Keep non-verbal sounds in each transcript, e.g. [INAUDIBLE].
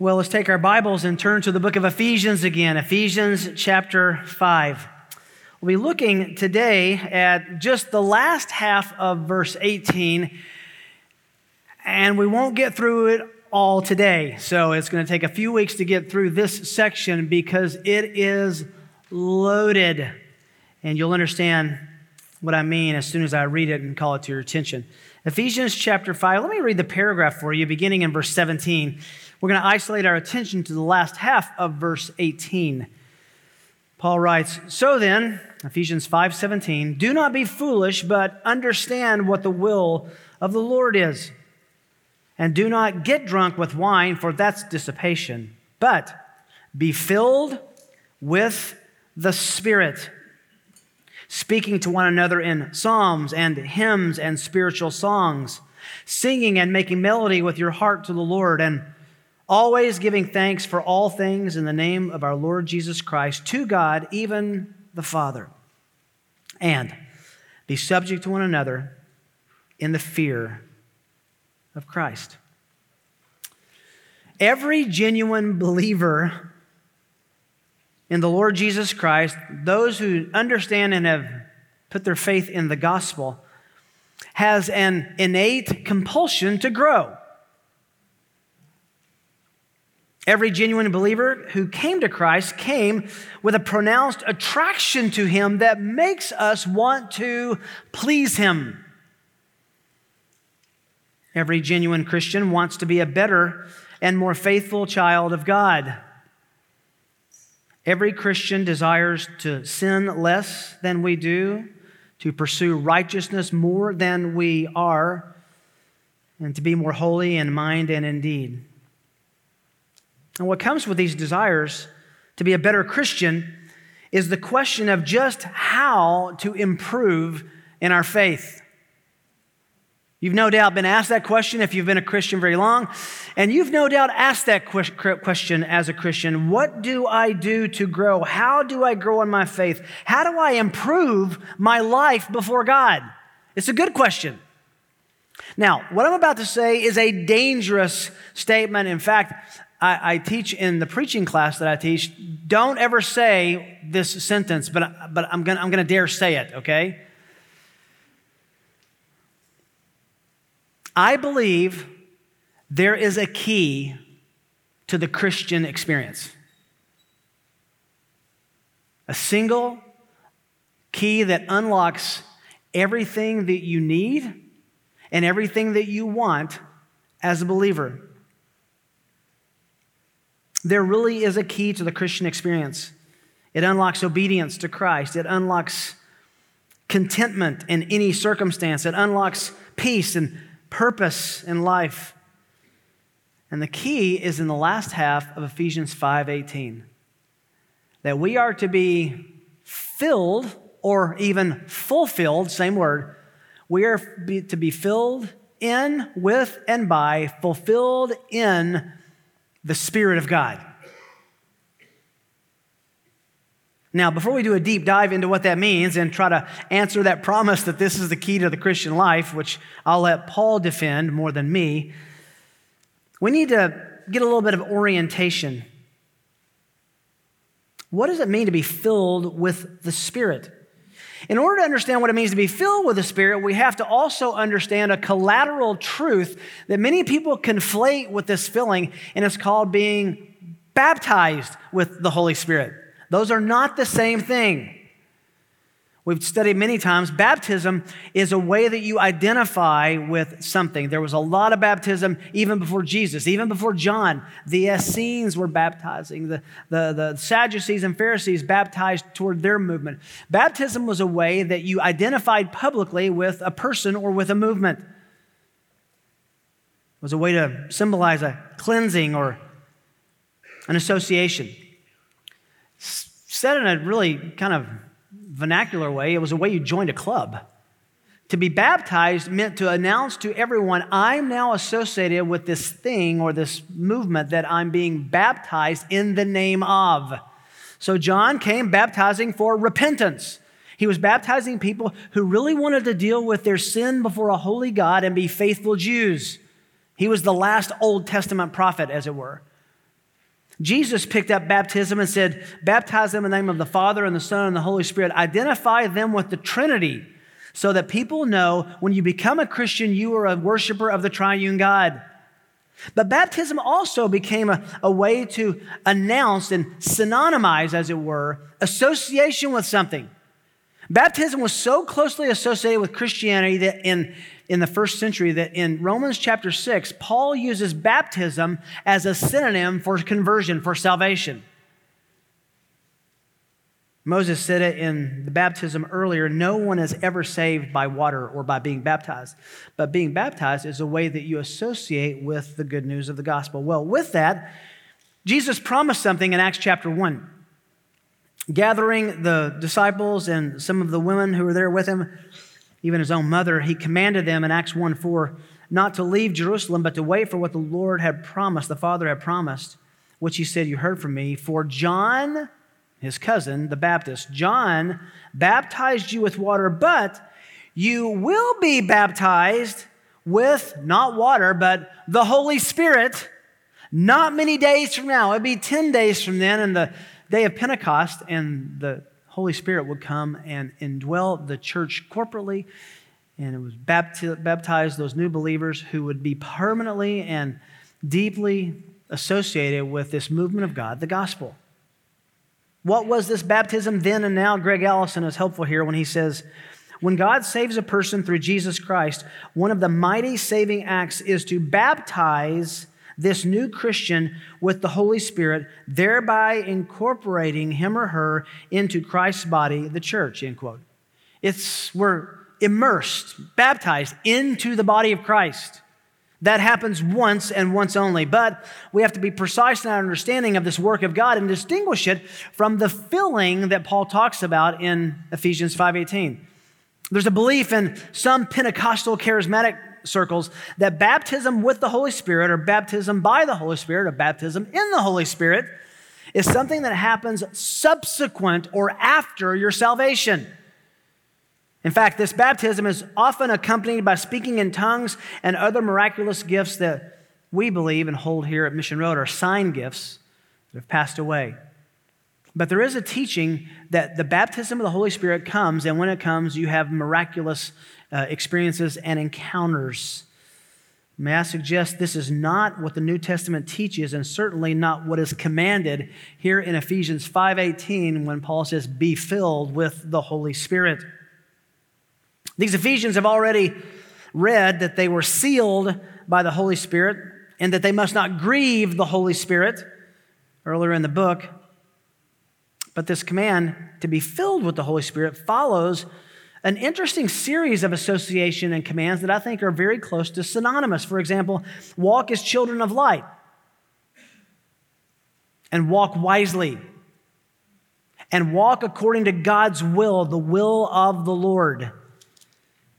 Well, let's take our Bibles and turn to the book of Ephesians again, Ephesians chapter 5. We'll be looking today at just the last half of verse 18, and we won't get through it all today. So it's going to take a few weeks to get through this section because it is loaded. And you'll understand what I mean as soon as I read it and call it to your attention. Ephesians chapter 5, let me read the paragraph for you, beginning in verse 17. We're going to isolate our attention to the last half of verse 18. Paul writes, So then, Ephesians 5:17, do not be foolish, but understand what the will of the Lord is. And do not get drunk with wine, for that's dissipation, but be filled with the Spirit, speaking to one another in psalms and hymns and spiritual songs, singing and making melody with your heart to the Lord and always giving thanks for all things in the name of our Lord Jesus Christ to God, even the Father. And be subject to one another in the fear of Christ. Every genuine believer in the Lord Jesus Christ, those who understand and have put their faith in the gospel, has an innate compulsion to grow. Every genuine believer who came to Christ came with a pronounced attraction to him that makes us want to please him. Every genuine Christian wants to be a better and more faithful child of God. Every Christian desires to sin less than we do, to pursue righteousness more than we are, and to be more holy in mind and in deed. And what comes with these desires to be a better Christian is the question of just how to improve in our faith. You've no doubt been asked that question if you've been a Christian very long, and you've no doubt asked that question as a Christian What do I do to grow? How do I grow in my faith? How do I improve my life before God? It's a good question. Now, what I'm about to say is a dangerous statement. In fact, I, I, teach in the preaching class that I teach, don't ever say this sentence, but, but I'm going to I'm going to dare say it, okay? I believe there is a key to the Christian experience. A single key that unlocks everything that you need and everything that you want as a believer. There really is a key to the Christian experience. It unlocks obedience to Christ, it unlocks contentment in any circumstance, it unlocks peace and purpose in life. And the key is in the last half of Ephesians 5:18 that we are to be filled or even fulfilled, same word. We are to be filled in, with, and by, fulfilled in the Spirit of God. Now, before we do a deep dive into what that means and try to answer that promise that this is the key to the Christian life, which I'll let Paul defend more than me, we need to get a little bit of orientation. What does it mean to be filled with the Spirit? In order to understand what it means to be filled with the Spirit, we have to also understand a collateral truth that many people conflate with this filling, and it's called being baptized with the Holy Spirit. Those are not the same thing. We've studied many times. Baptism is a way that you identify with something. There was a lot of baptism even before Jesus, even before John. The Essenes were baptizing, the, the, the Sadducees and Pharisees baptized toward their movement. Baptism was a way that you identified publicly with a person or with a movement. It was a way to symbolize a cleansing or an association. Said in a really kind of vernacular way, it was a way you joined a club. To be baptized meant to announce to everyone, I'm now associated with this thing or this movement that I'm being baptized in the name of. So John came baptizing for repentance. He was baptizing people who really wanted to deal with their sin before a holy God and be faithful Jews. He was the last Old Testament prophet, as it were. Jesus picked up baptism and said, Baptize them in the name of the Father and the Son and the Holy Spirit. Identify them with the Trinity so that people know when you become a Christian, you are a worshiper of the triune God. But baptism also became a, a way to announce and synonymize, as it were, association with something. Baptism was so closely associated with Christianity that in, in the first century that in Romans chapter 6, Paul uses baptism as a synonym for conversion, for salvation. Moses said it in the baptism earlier no one is ever saved by water or by being baptized. But being baptized is a way that you associate with the good news of the gospel. Well, with that, Jesus promised something in Acts chapter 1. Gathering the disciples and some of the women who were there with him, even his own mother, he commanded them in Acts 1 4 not to leave Jerusalem, but to wait for what the Lord had promised, the Father had promised, which he said, You heard from me. For John his cousin, the Baptist. John baptized you with water, but you will be baptized with not water, but the Holy Spirit not many days from now. It'd be 10 days from then, and the day of Pentecost, and the Holy Spirit would come and indwell the church corporately. And it was baptized those new believers who would be permanently and deeply associated with this movement of God, the gospel. What was this baptism then and now? Gregg Allison is helpful here when he says, when God saves a person through Jesus Christ, one of the mighty saving acts is to baptize this new Christian with the Holy Spirit, thereby incorporating him or her into Christ's body, the church, end quote. It's, we're immersed, baptized into the body of Christ. That happens once and once only. But we have to be precise in our understanding of this work of God and distinguish it from the filling that Paul talks about in Ephesians 5:18. There's a belief in some Pentecostal charismatic circles that baptism with the Holy Spirit or baptism by the Holy Spirit or baptism in the Holy Spirit is something that happens subsequent or after your salvation. In fact, this baptism is often accompanied by speaking in tongues and other miraculous gifts that we believe and hold here at Mission Road are sign gifts that have passed away. But there is a teaching that the baptism of the Holy Spirit comes, and when it comes, you have miraculous uh, experiences and encounters. May I suggest this is not what the New Testament teaches, and certainly not what is commanded here in Ephesians 5:18 when Paul says, "Be filled with the Holy Spirit." These Ephesians have already read that they were sealed by the Holy Spirit and that they must not grieve the Holy Spirit earlier in the book. But this command to be filled with the Holy Spirit follows an interesting series of association and commands that I think are very close to synonymous. For example, walk as children of light and walk wisely and walk according to God's will, the will of the Lord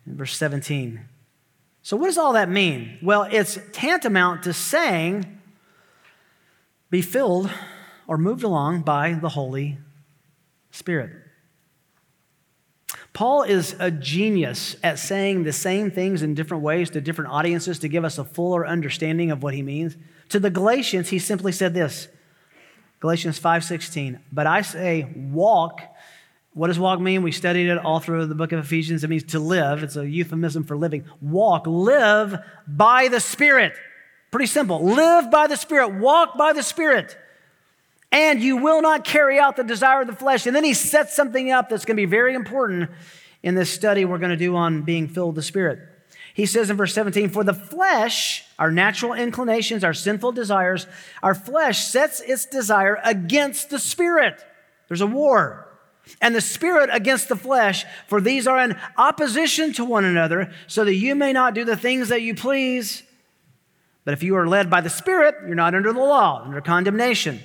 in verse 17. So, what does all that mean? Well, it's tantamount to saying, be filled or moved along by the Holy Spirit. Paul is a genius at saying the same things in different ways to different audiences to give us a fuller understanding of what he means. To the Galatians, he simply said this Galatians 5:16, "But I say walk what does walk mean? We studied it all through the book of Ephesians. It means to live. It's a euphemism for living. Walk, live by the Spirit. Pretty simple. Live by the Spirit, walk by the Spirit. And you will not carry out the desire of the flesh. And then he sets something up that's going to be very important in this study we're going to do on being filled with the Spirit. He says in verse 17, For the flesh, our natural inclinations, our sinful desires, our flesh sets its desire against the Spirit. There's a war and the spirit against the flesh, for these are in opposition to one another, so that you may not do the things that you please. But if you are led by the spirit, you're not under the law, under condemnation.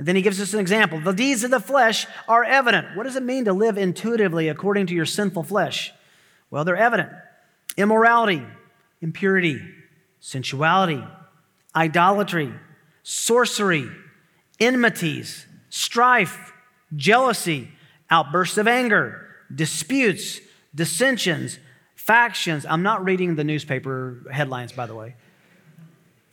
And then he gives us an example. The deeds of the flesh are evident. What does it mean to live intuitively according to your sinful flesh? Well, they're evident immorality, impurity, sensuality, idolatry, sorcery, enmities, strife, jealousy outbursts of anger, disputes, dissensions, factions. I'm not reading the newspaper headlines, by the way.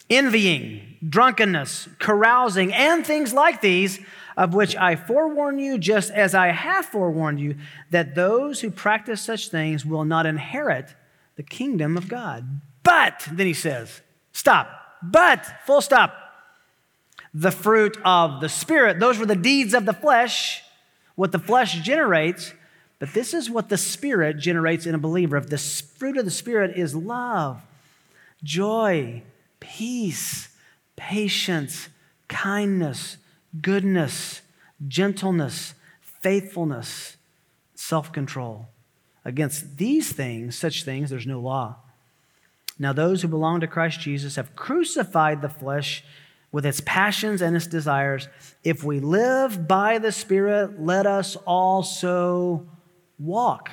Envying, drunkenness, carousing, and things like these, of which I forewarn you, just as I have forewarned you, that those who practice such things will not inherit the kingdom of God. But, then he says, stop, but, full stop. The fruit of the Spirit, those were the deeds of the flesh, what the flesh generates, but this is what the Spirit generates in a believer. If the fruit of the Spirit is love, joy, peace, patience, kindness, goodness, gentleness, faithfulness, self control. Against these things, such things, there's no law. Now, those who belong to Christ Jesus have crucified the flesh with its passions and its desires. If we live by the Spirit, let us also walk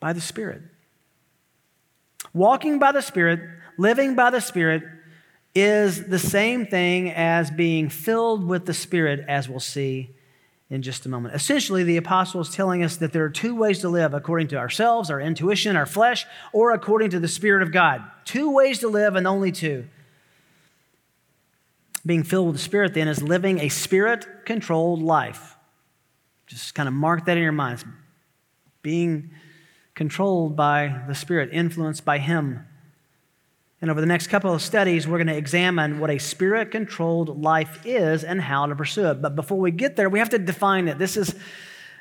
by the Spirit. Walking by the Spirit, living by the Spirit, is the same thing as being filled with the Spirit, as we'll see in just a moment. Essentially, the apostle is telling us that there are two ways to live according to ourselves, our intuition, our flesh, or according to the Spirit of God. Two ways to live, and only two. Being filled with the Spirit, then, is living a spirit controlled life. Just kind of mark that in your mind. being controlled by the Spirit, influenced by Him. And over the next couple of studies, we're going to examine what a spirit controlled life is and how to pursue it. But before we get there, we have to define it. This is,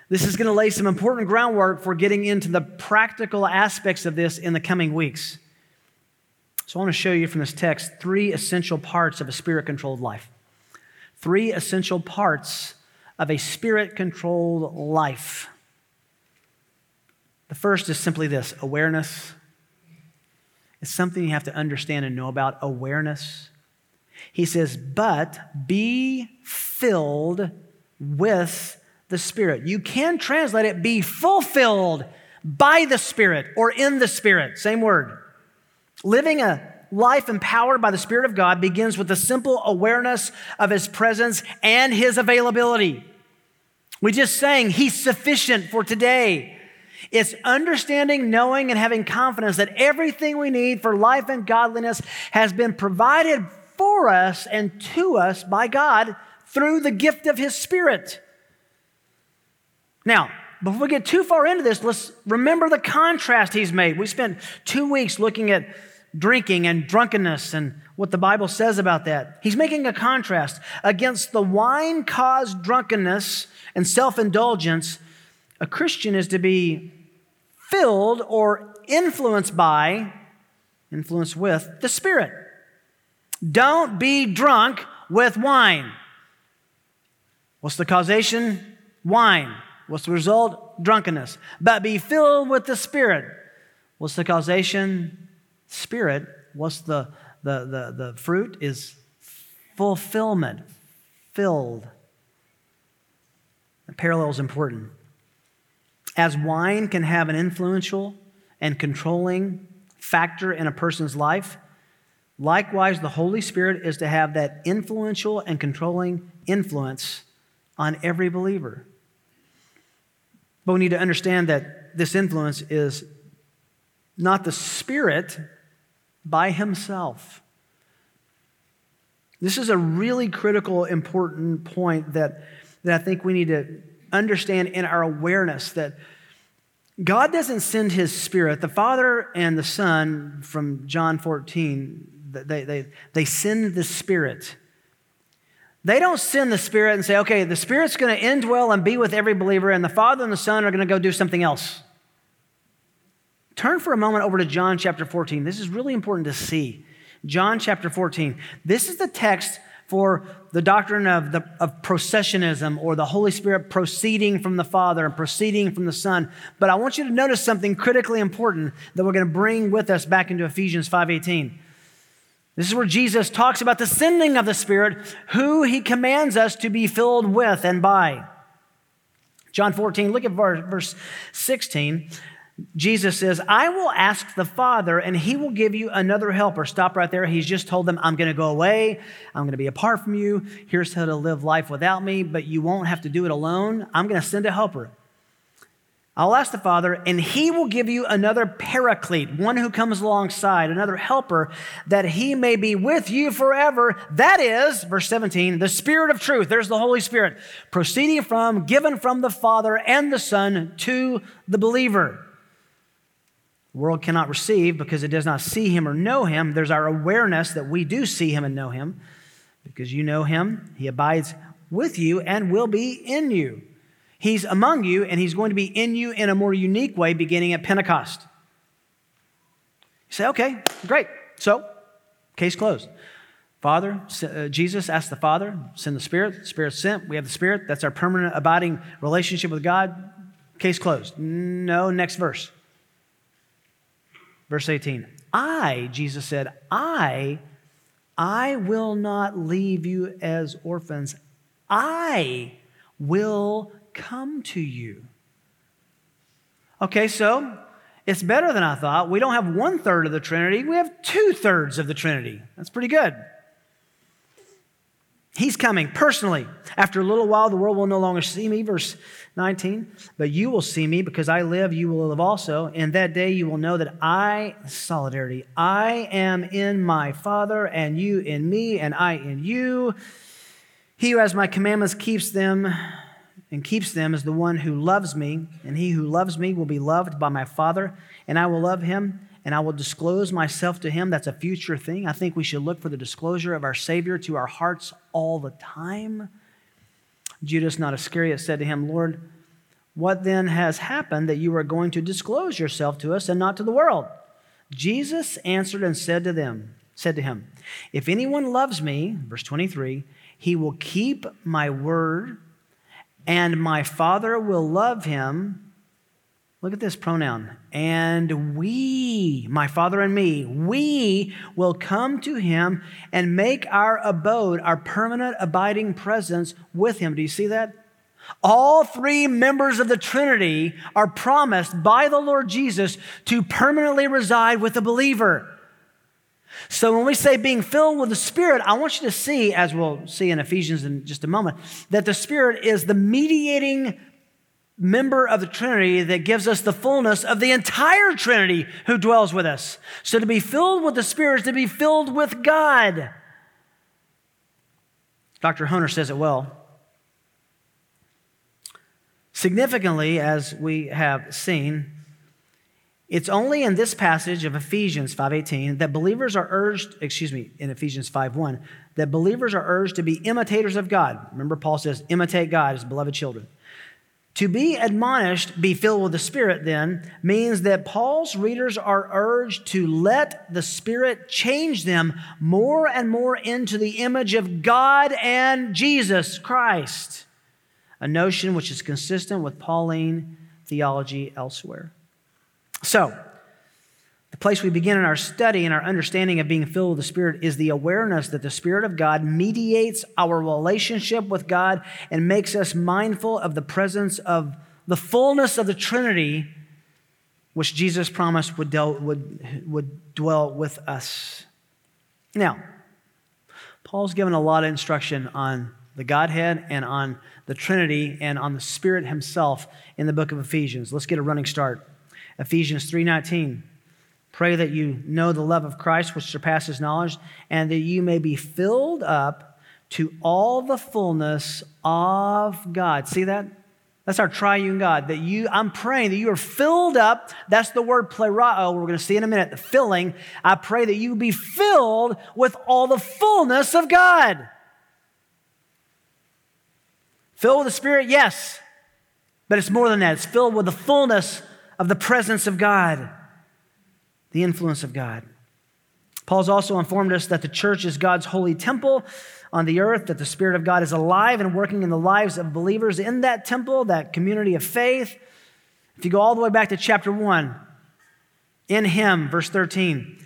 this is going to lay some important groundwork for getting into the practical aspects of this in the coming weeks. So I want to show you from this text three essential parts of a spirit controlled life. Three essential parts of a spirit controlled life. The first is simply this awareness it's something you have to understand and know about awareness. He says, but be filled with the Spirit. You can translate it be fulfilled by the Spirit or in the Spirit. Same word. Living a life empowered by the Spirit of God begins with the simple awareness of His presence and His availability. We just sang, He's sufficient for today. It's understanding, knowing, and having confidence that everything we need for life and godliness has been provided for us and to us by God through the gift of His Spirit. Now, before we get too far into this, let's remember the contrast He's made. We spent two weeks looking at drinking and drunkenness and what the Bible says about that. He's making a contrast against the wine caused drunkenness and self indulgence. A Christian is to be filled or influenced by, influenced with the Spirit. Don't be drunk with wine. What's the causation? Wine. What's the result? Drunkenness. But be filled with the Spirit. What's the causation? Spirit. What's the, the, the, the fruit? Is fulfillment. Filled. The parallel is important. As wine can have an influential and controlling factor in a person's life, likewise, the Holy Spirit is to have that influential and controlling influence on every believer. But we need to understand that this influence is not the Spirit by Himself. This is a really critical, important point that, that I think we need to understand in our awareness that God doesn't send his spirit. The Father and the Son from John 14, they, they, they send the Spirit. They don't send the Spirit and say, okay, the Spirit's going to indwell and be with every believer, and the Father and the Son are going to go do something else. Turn for a moment over to John chapter 14. This is really important to see. John chapter 14. This is the text for the doctrine of, the, of processionism or the Holy Spirit proceeding from the Father and proceeding from the Son. But I want you to notice something critically important that we're going to bring with us back into Ephesians 5:18. This is where Jesus talks about the sending of the Spirit, who he commands us to be filled with and by. John 14, look at verse 16. Jesus says, I will ask the Father, and he will give you another helper. Stop right there. He's just told them, I'm going to go away. I'm going to be apart from you. Here's how to live life without me, but you won't have to do it alone. I'm going to send a helper. I'll ask the Father, and he will give you another paraclete, one who comes alongside, another helper, that he may be with you forever. That is, verse 17, the Spirit of truth. There's the Holy Spirit, proceeding from, given from the Father and the Son to the believer. World cannot receive because it does not see him or know him. There's our awareness that we do see him and know him because you know him. He abides with you and will be in you. He's among you, and He's going to be in you in a more unique way beginning at Pentecost. You say, okay, great. So, case closed. Father, uh, Jesus asked the Father, send the Spirit. The Spirit sent. We have the Spirit. That's our permanent abiding relationship with God. Case closed. No, next verse. Verse 18. I, Jesus said, I, I will not leave you as orphans. I will come to you. Okay, so it's better than I thought. We don't have one third of the Trinity, we have two thirds of the Trinity. That's pretty good. He's coming personally. After a little while, the world will no longer see me. Verse 19. But you will see me because I live, you will live also. In that day, you will know that I, solidarity, I am in my Father, and you in me, and I in you. He who has my commandments keeps them and keeps them is the one who loves me, and he who loves me will be loved by my Father, and I will love him, and I will disclose myself to him. That's a future thing. I think we should look for the disclosure of our Savior to our hearts all the time. Judas, not Iscariot, said to him, Lord, what then has happened that you are going to disclose yourself to us and not to the world? Jesus answered and said to them, said to him, If anyone loves me, verse 23, he will keep my word and my Father will love him. Look at this pronoun. And we, my Father and me, we will come to him and make our abode, our permanent abiding presence with him. Do you see that? All three members of the Trinity are promised by the Lord Jesus to permanently reside with the believer. So when we say being filled with the Spirit, I want you to see, as we'll see in Ephesians in just a moment, that the Spirit is the mediating member of the Trinity that gives us the fullness of the entire Trinity who dwells with us. So to be filled with the Spirit is to be filled with God. Dr. Hoehner says it well. Significantly, as we have seen, it's only in this passage of Ephesians 5:18 that believers are urged, excuse me, in Ephesians 5:1, that believers are urged to be imitators of God. Remember Paul says, "Imitate God as beloved children." To be admonished, be filled with the Spirit, then, means that Paul's readers are urged to let the Spirit change them more and more into the image of God and Jesus Christ, a notion which is consistent with Pauline theology elsewhere. So, the place we begin in our study and our understanding of being filled with the Spirit is the awareness that the Spirit of God mediates our relationship with God and makes us mindful of the presence of the fullness of the Trinity, which Jesus promised would, would, would dwell with us. Now, Paul's given a lot of instruction on the Godhead and on the Trinity and on the Spirit Himself in the book of Ephesians. Let's get a running start. Ephesians 3:19. Pray that you know the love of Christ which surpasses knowledge and that you may be filled up to all the fullness of God. See that? That's our triune God. That you, I'm praying that you are filled up. That's the word plerao. We're going to see in a minute. The filling. I pray that you be filled with all the fullness of God. Filled with the Spirit, yes. But it's more than that. It's filled with the fullness of the presence of God, the influence of God. Paul's also informed us that the church is God's holy temple on the earth, that the Spirit of God is alive and working in the lives of believers in that temple, that community of faith. If you go all the way back to chapter 1, in Him, verse 13,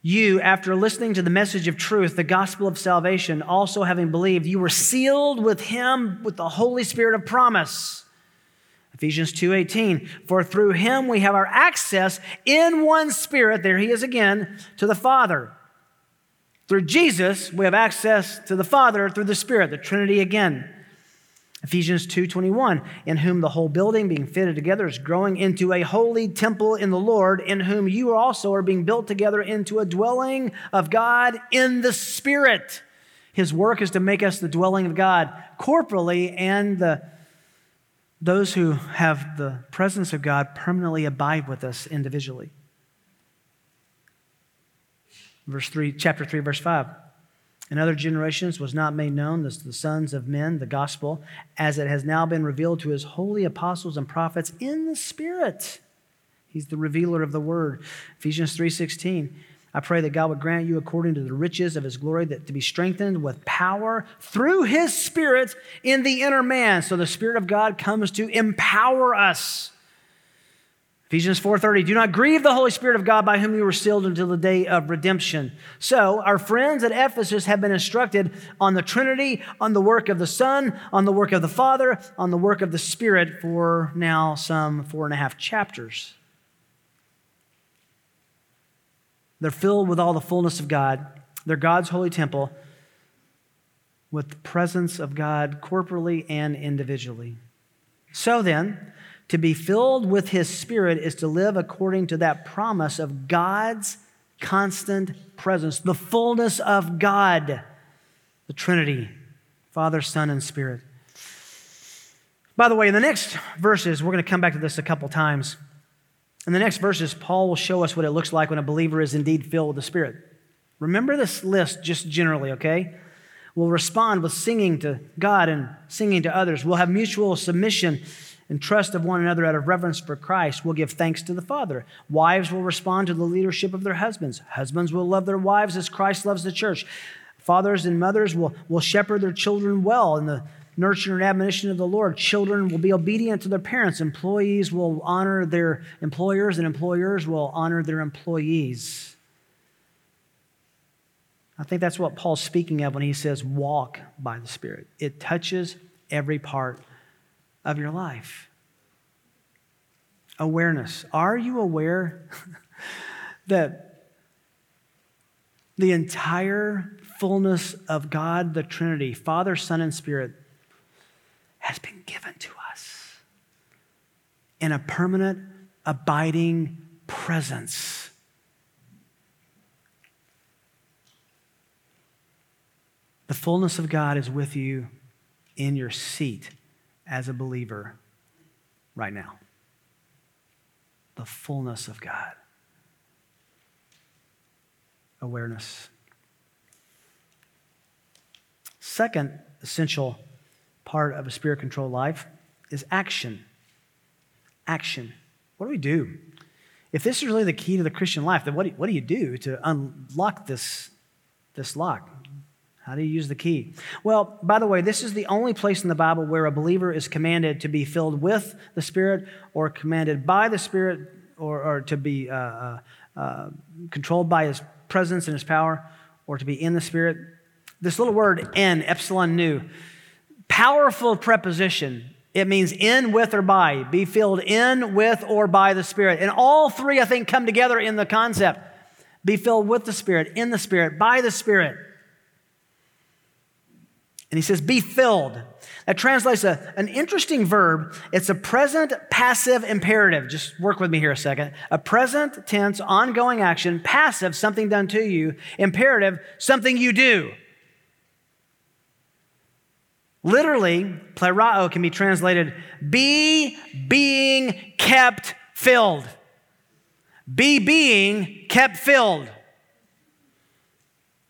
you, after listening to the message of truth, the gospel of salvation, also having believed, you were sealed with Him with the Holy Spirit of promise Ephesians 2:18 For through him we have our access in one spirit there he is again to the Father. Through Jesus we have access to the Father through the Spirit, the Trinity again. Ephesians 2:21, in whom the whole building being fitted together is growing into a holy temple in the Lord, in whom you also are being built together into a dwelling of God in the Spirit. His work is to make us the dwelling of God corporally and the those who have the presence of God permanently abide with us individually. Verse 3, chapter 3, verse 5. In other generations was not made known as the sons of men the gospel, as it has now been revealed to his holy apostles and prophets in the Spirit. He's the revealer of the word. Ephesians 3:16. I pray that God would grant you, according to the riches of his glory, that to be strengthened with power through his Spirit in the inner man. So the Spirit of God comes to empower us. Ephesians 4:30 Do not grieve the Holy Spirit of God by whom you were sealed until the day of redemption. So, our friends at Ephesus have been instructed on the Trinity, on the work of the Son, on the work of the Father, on the work of the Spirit for now some four and a half chapters. They're filled with all the fullness of God. They're God's holy temple with the presence of God corporally and individually. So then, to be filled with His Spirit is to live according to that promise of God's constant presence, the fullness of God, the Trinity, Father, Son, and Spirit. By the way, in the next verses, we're going to come back to this a couple times. In the next verses, Paul will show us what it looks like when a believer is indeed filled with the Spirit. Remember this list just generally, okay? We'll respond with singing to God and singing to others. We'll have mutual submission and trust of one another out of reverence for Christ. We'll give thanks to the Father. Wives will respond to the leadership of their husbands. Husbands will love their wives as Christ loves the church. Fathers and mothers will, will shepherd their children well in the nurture and admonition of the Lord. Children will be obedient to their parents. Employees will honor their employers, and employers will honor their employees. I think that's what Paul's speaking of when he says walk by the Spirit. It touches every part of your life. Awareness. Are you aware [LAUGHS] that the entire fullness of God, the Trinity, Father, Son, and Spirit, has been given to us in a permanent, abiding presence. The fullness of God is with you in your seat as a believer right now. The fullness of God. Awareness. Second essential part of a spirit controlled life is action. Action. What do we do? If this is really the key to the Christian life, then what do, what do you do to unlock this, this lock? How do you use the key? Well, by the way, this is the only place in the Bible where a believer is commanded to be filled with the Spirit or commanded by the Spirit or, or to be uh, uh, uh controlled by His presence and His power or to be in the Spirit. This little word, en, epsilon nu, Powerful preposition. It means in, with, or by. Be filled in, with, or by the Spirit. And all three, I think, come together in the concept. Be filled with the Spirit, in the Spirit, by the Spirit. And he says, be filled. That translates a, an interesting verb. It's a present passive imperative. Just work with me here a second. A present tense, ongoing action, passive, something done to you, imperative, something you do. Literally, plerao can be translated be being kept filled. Be being kept filled.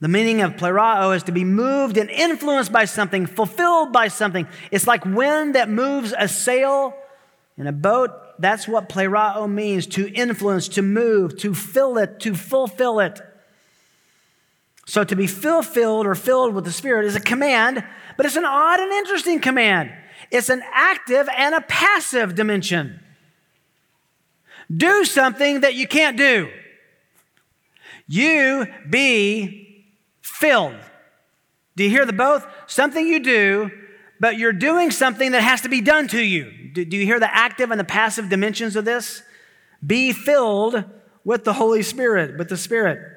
The meaning of plerao is to be moved and influenced by something, fulfilled by something. It's like wind that moves a sail in a boat. That's what plerao means to influence, to move, to fill it, to fulfill it. So to be fulfilled or filled with the Spirit is a command but it's an odd and interesting command. It's an active and a passive dimension. Do something that you can't do. You be filled. Do you hear the both? Something you do, but you're doing something that has to be done to you. Do, do you hear the active and the passive dimensions of this? Be filled with the Holy Spirit, with the Spirit.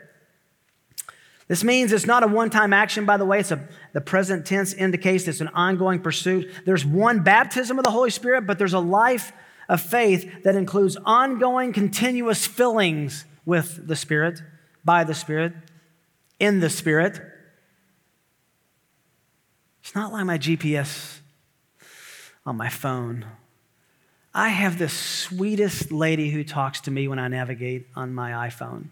This means it's not a one time action, by the way. It's a, the present tense indicates it's an ongoing pursuit. There's one baptism of the Holy Spirit, but there's a life of faith that includes ongoing, continuous fillings with the Spirit, by the Spirit, in the Spirit. It's not like my GPS on my phone. I have the sweetest lady who talks to me when I navigate on my iPhone.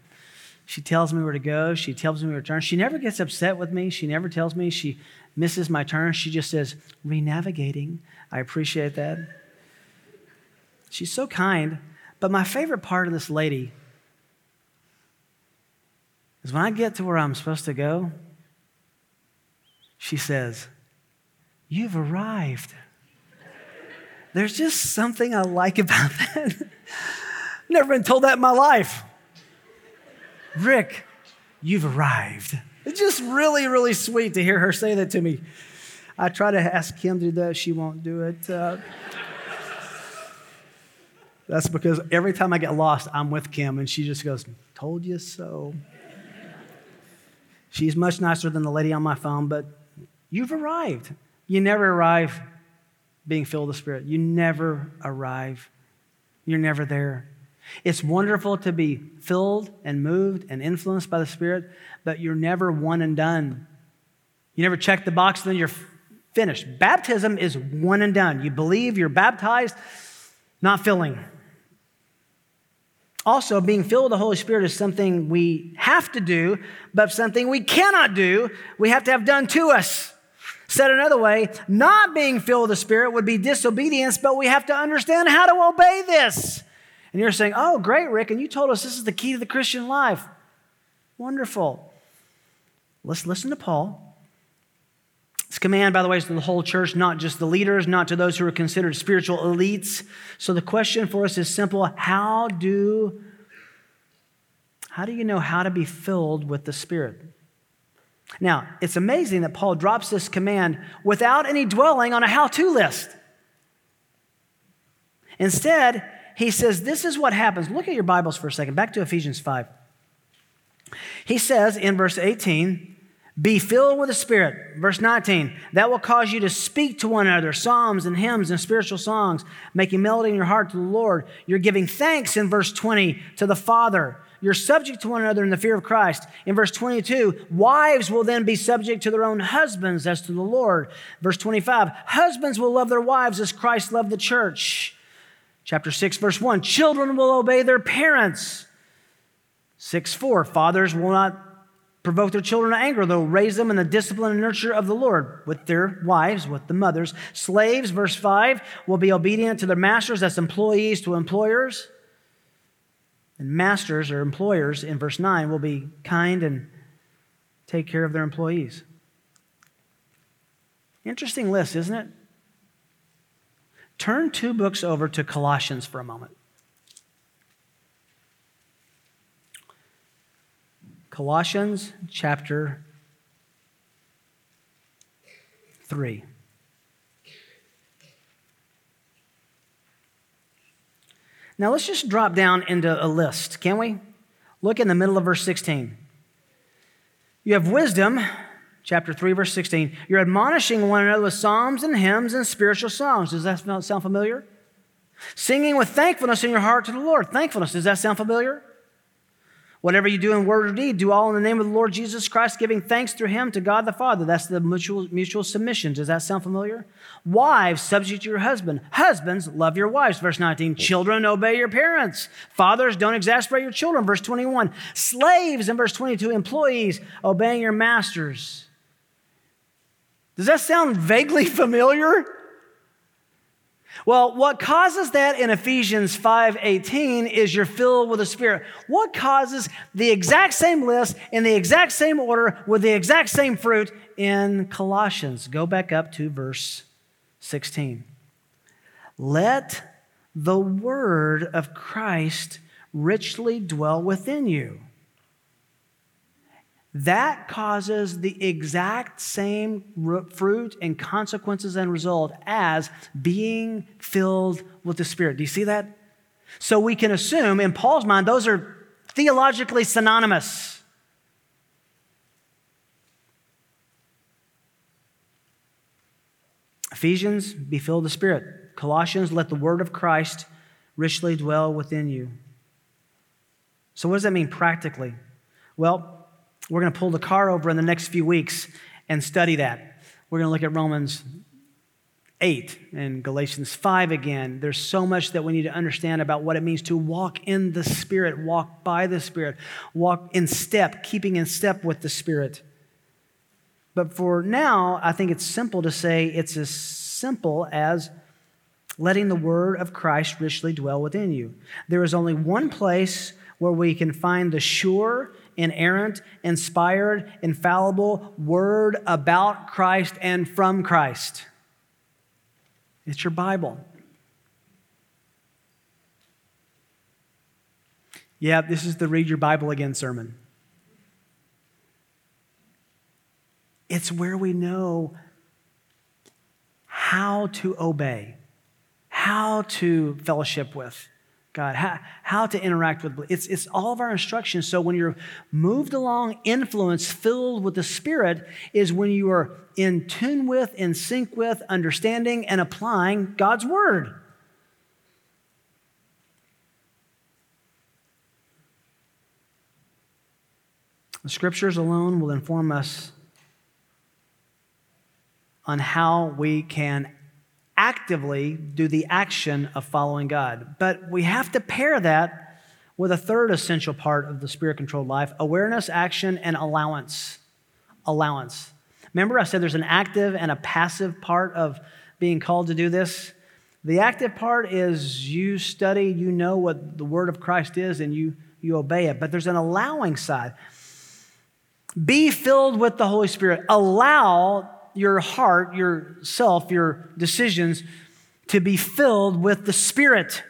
She tells me where to go. She tells me where to turn. She never gets upset with me. She never tells me she misses my turn. She just says, renavigating. I appreciate that. She's so kind. But my favorite part of this lady is when I get to where I'm supposed to go, she says, You've arrived. There's just something I like about [LAUGHS] that. Never been told that in my life. Rick, you've arrived. It's just really, really sweet to hear her say that to me. I try to ask Kim to do that, she won't do it. Uh, that's because every time I get lost, I'm with Kim, and she just goes, Told you so. She's much nicer than the lady on my phone, but you've arrived. You never arrive being filled with the Spirit. You never arrive. You're never there. It's wonderful to be filled and moved and influenced by the Spirit, but you're never one and done. You never check the box and then you're finished. Baptism is one and done. You believe, you're baptized, not filling. Also, being filled with the Holy Spirit is something we have to do, but something we cannot do, we have to have done to us. Said another way, not being filled with the Spirit would be disobedience, but we have to understand how to obey this. And you're saying, oh, great, Rick, and you told us this is the key to the Christian life. Wonderful. Let's listen to Paul. This command, by the way, is to the whole church, not just the leaders, not to those who are considered spiritual elites. So the question for us is simple how do, how do you know how to be filled with the Spirit? Now, it's amazing that Paul drops this command without any dwelling on a how to list. Instead, he says, This is what happens. Look at your Bibles for a second. Back to Ephesians 5. He says in verse 18, Be filled with the Spirit. Verse 19, that will cause you to speak to one another, psalms and hymns and spiritual songs, making melody in your heart to the Lord. You're giving thanks in verse 20 to the Father. You're subject to one another in the fear of Christ. In verse 22, wives will then be subject to their own husbands as to the Lord. Verse 25, husbands will love their wives as Christ loved the church Chapter 6, verse 1 Children will obey their parents. 6 4 Fathers will not provoke their children to anger, they'll raise them in the discipline and nurture of the Lord with their wives, with the mothers. Slaves, verse 5, will be obedient to their masters, that's employees to employers. And masters or employers in verse 9 will be kind and take care of their employees. Interesting list, isn't it? Turn two books over to Colossians for a moment. Colossians chapter 3. Now let's just drop down into a list, can we? Look in the middle of verse 16. You have wisdom, chapter 3, verse 16. You're admonishing one another with psalms and hymns and spiritual songs. Does that sound familiar? Singing with thankfulness in your heart to the Lord. Thankfulness, does that sound familiar? Whatever you do in word or deed, do all in the name of the Lord Jesus Christ, giving thanks through him to God the Father. That's the mutual, mutual submission. Does that sound familiar? Wives, subject to your husband. Husbands, love your wives. Verse 19. Children, obey your parents. Fathers, don't exasperate your children. Verse 21. Slaves, in verse 22. Employees, obeying your masters. Does that sound vaguely [LAUGHS] familiar? Well, what causes that in Ephesians 5:18 is you're filled with the Spirit. What causes the exact same list in the exact same order with the exact same fruit in Colossians? Go back up to verse 16. Let the word of Christ richly dwell within you that causes the exact same fruit and consequences and result as being filled with the Spirit. Do you see that? So we can assume, in Paul's mind, those are theologically synonymous. Ephesians, be filled with the Spirit. Colossians, let the word of Christ richly dwell within you. So, what does that mean practically? Well, we're going to pull the car over in the next few weeks and study that. We're going to look at Romans 8 and Galatians 5 again. There's so much that we need to understand about what it means to walk in the Spirit, walk by the Spirit, walk in step, keeping in step with the Spirit. But for now, I think it's simple to say it's as simple as letting the word of Christ richly dwell within you. There is only one place where we can find the sure, inerrant, inspired, infallible word about Christ and from Christ. It's your Bible. Yeah, this is the read your Bible again sermon. It's where we know how to obey, how to fellowship with God, how, how to interact with. It's, it's all of our instructions. So when you're moved along, influence, filled with the Spirit, is when you are in tune with, in sync with, understanding, and applying God's Word. The scriptures alone will inform us on how we can actively do the action of following God. But we have to pair that with a third essential part of the spirit controlled life awareness, action, and allowance. Allowance. Remember, I said there's an active and a passive part of being called to do this? The active part is you study, you know what the word of Christ is, and you, you obey it. But there's an allowing side. Be filled with the Holy Spirit. Allow your heart, yourself, your decisions to be filled with the Spirit.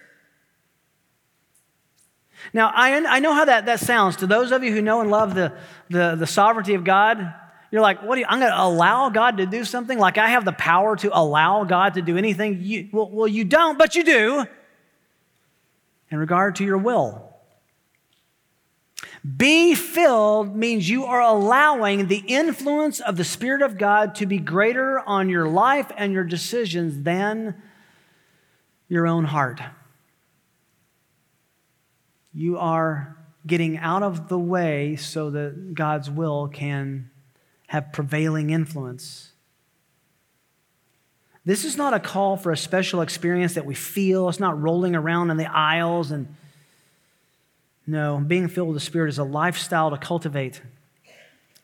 Now, I, I know how that, that sounds. To those of you who know and love the, the, the sovereignty of God, you're like, what you, I'm going to allow God to do something? Like I have the power to allow God to do anything? You, well, well, you don't, but you do in regard to your will. Be filled means you are allowing the influence of the Spirit of God to be greater on your life and your decisions than your own heart. You are getting out of the way so that God's will can have prevailing influence. This is not a call for a special experience that we feel. It's not rolling around in the aisles and no, being filled with the Spirit is a lifestyle to cultivate.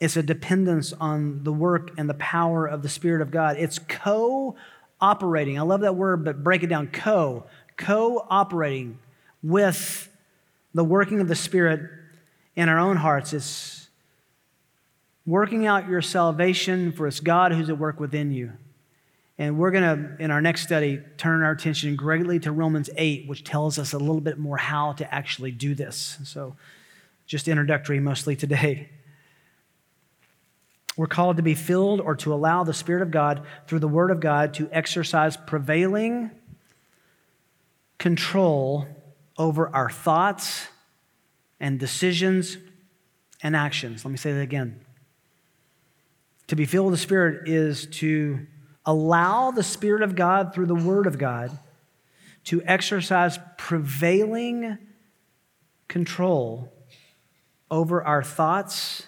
It's a dependence on the work and the power of the Spirit of God. It's co operating. I love that word, but break it down co. Co operating with the working of the Spirit in our own hearts. It's working out your salvation, for it's God who's at work within you. And we're going to, in our next study, turn our attention greatly to Romans 8, which tells us a little bit more how to actually do this. So, just introductory mostly today. [LAUGHS] We're called to be filled or to allow the Spirit of God through the Word of God to exercise prevailing control over our thoughts and decisions and actions. Let me say that again. To be filled with the Spirit is to allow the Spirit of God through the Word of God to exercise prevailing control over our thoughts,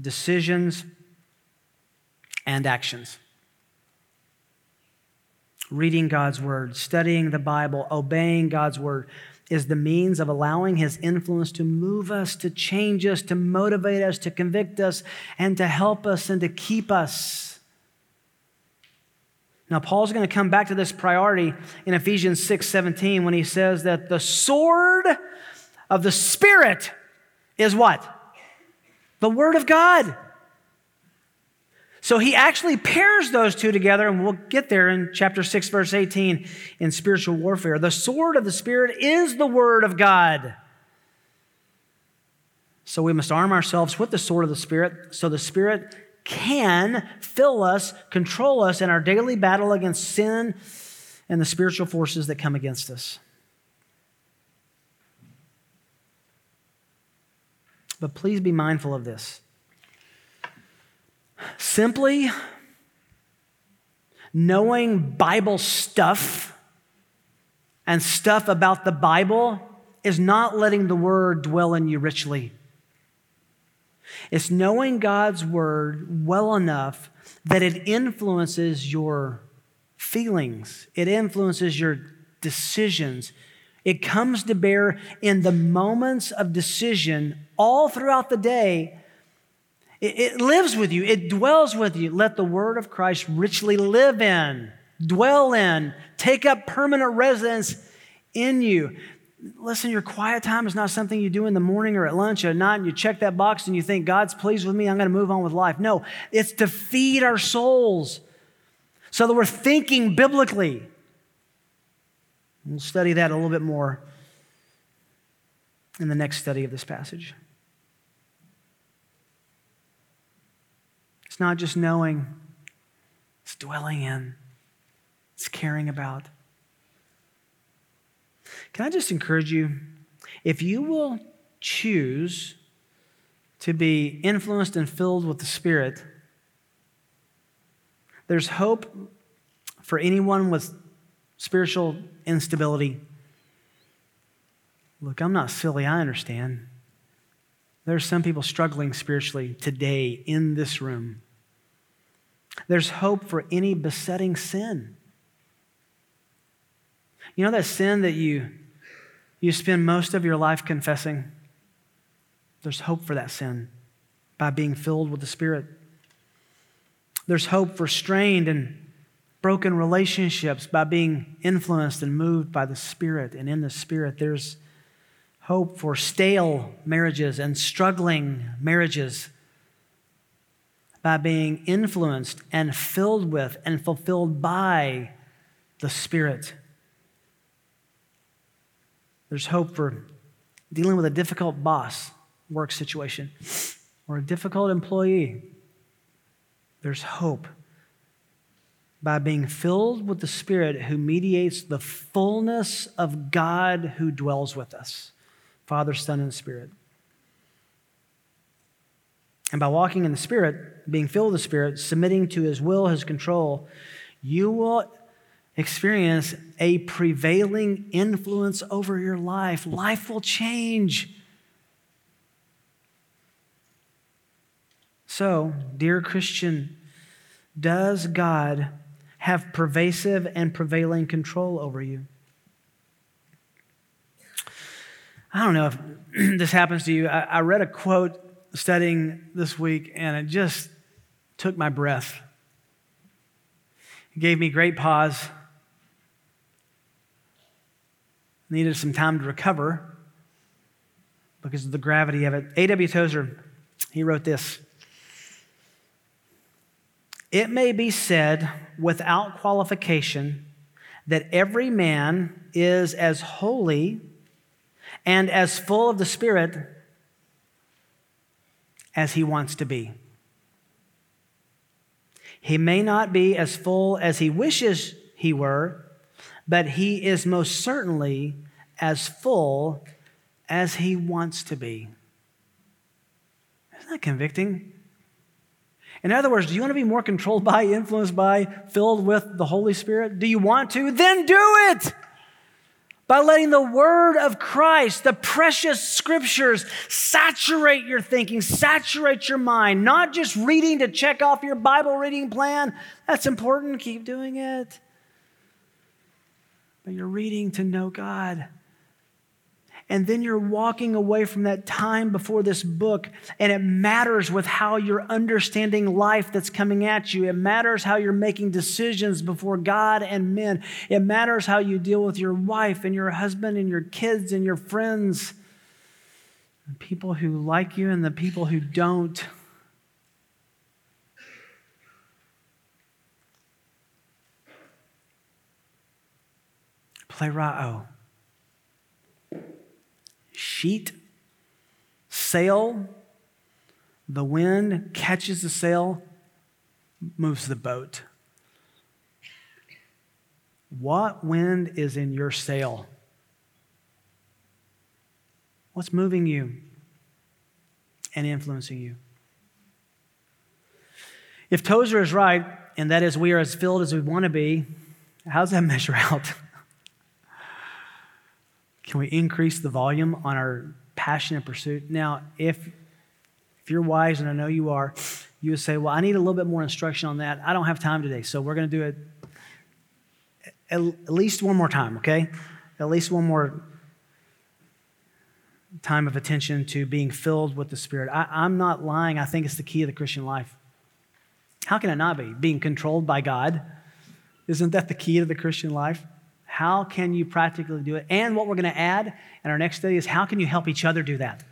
decisions, and actions. Reading God's Word, studying the Bible, obeying God's Word is the means of allowing His influence to move us, to change us, to motivate us, to convict us, and to help us and to keep us. Now, Paul's going to come back to this priority in Ephesians 6 17 when he says that the sword of the Spirit is what? The Word of God. So he actually pairs those two together, and we'll get there in chapter 6, verse 18 in spiritual warfare. The sword of the Spirit is the Word of God. So we must arm ourselves with the sword of the Spirit so the Spirit can fill us, control us in our daily battle against sin and the spiritual forces that come against us. But please be mindful of this. Simply knowing Bible stuff and stuff about the Bible is not letting the Word dwell in you richly. It's knowing God's Word well enough that it influences your feelings, it influences your decisions. It comes to bear in the moments of decision all throughout the day. It, it, lives with you, it dwells with you. Let the word of Christ richly live in, dwell in, take up permanent residence in you. Listen, your quiet time is not something you do in the morning or at lunch or at night and you check that box and you think, God's pleased with me, I'm going to move on with life. No, it's to feed our souls so that we're thinking biblically. We'll study that a little bit more in the next study of this passage. It's not just knowing, it's dwelling in, it's caring about. Can I just encourage you? If you will choose to be influenced and filled with the Spirit, there's hope for anyone with spiritual instability. Look, I'm not silly, I understand. There are some people struggling spiritually today in this room. There's hope for any besetting sin. You know that sin that you, you spend most of your life confessing? There's hope for that sin by being filled with the Spirit. There's hope for strained and broken relationships by being influenced and moved by the Spirit. And in the Spirit, there's hope for stale marriages and struggling marriages by being influenced and filled with and fulfilled by the Spirit. There's hope for dealing with a difficult boss work situation or a difficult employee. There's hope by being filled with the Spirit who mediates the fullness of God who dwells with us Father, Son, and Spirit. And by walking in the Spirit, being filled with the Spirit, submitting to His will, His control, you will experience a prevailing influence over your life. Life will change. So, dear Christian, does God have pervasive and prevailing control over you? I don't know if [CLEARS THROAT] this happens to you. I, I read a quote studying this week, and it just took my breath. It gave me great pause. Needed some time to recover because of the gravity of it. A.W. Tozer, he wrote this It may be said without qualification that every man is as holy and as full of the Spirit as he wants to be. He may not be as full as he wishes he were, but he is most certainly as full as he wants to be. Isn't that convicting? In other words, do you want to be more controlled by, influenced by, filled with the Holy Spirit? Do you want to? Then do it! by letting the word of Christ, the precious scriptures, saturate your thinking, saturate your mind, not just reading to check off your Bible reading plan. That's important, keep doing it. You're reading to know God. And then you're walking away from that time before this book, and it matters with how you're understanding life that's coming at you. It matters how you're making decisions before God and men. It matters how you deal with your wife and your husband and your kids and your friends, the people who like you and the people who don't. Plerao sheet, sail. The wind catches the sail, moves the boat. What wind is in your sail? What's moving you and influencing you? If Tozer is right, and that is we are as filled as we want to be. How does that [LAUGHS] measure out? Can we increase the volume on our passionate pursuit? Now, if, if you're wise, and I know you are, you would say, Well, I need a little bit more instruction on that. I don't have time today, so we're going to do it at, least one more time, okay? At least one more time of attention to being filled with the Spirit. I, I'm not lying. I think it's the key of the Christian life. How can it not be? Being controlled by God. Isn't that the key to the Christian life? How can you practically do it? And what we're going to add in our next study is how can you help each other do that?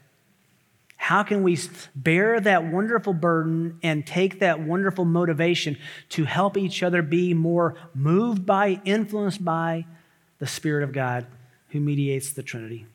How can we bear that wonderful burden and take that wonderful motivation to help each other be more moved by, influenced by the Spirit of God who mediates the Trinity?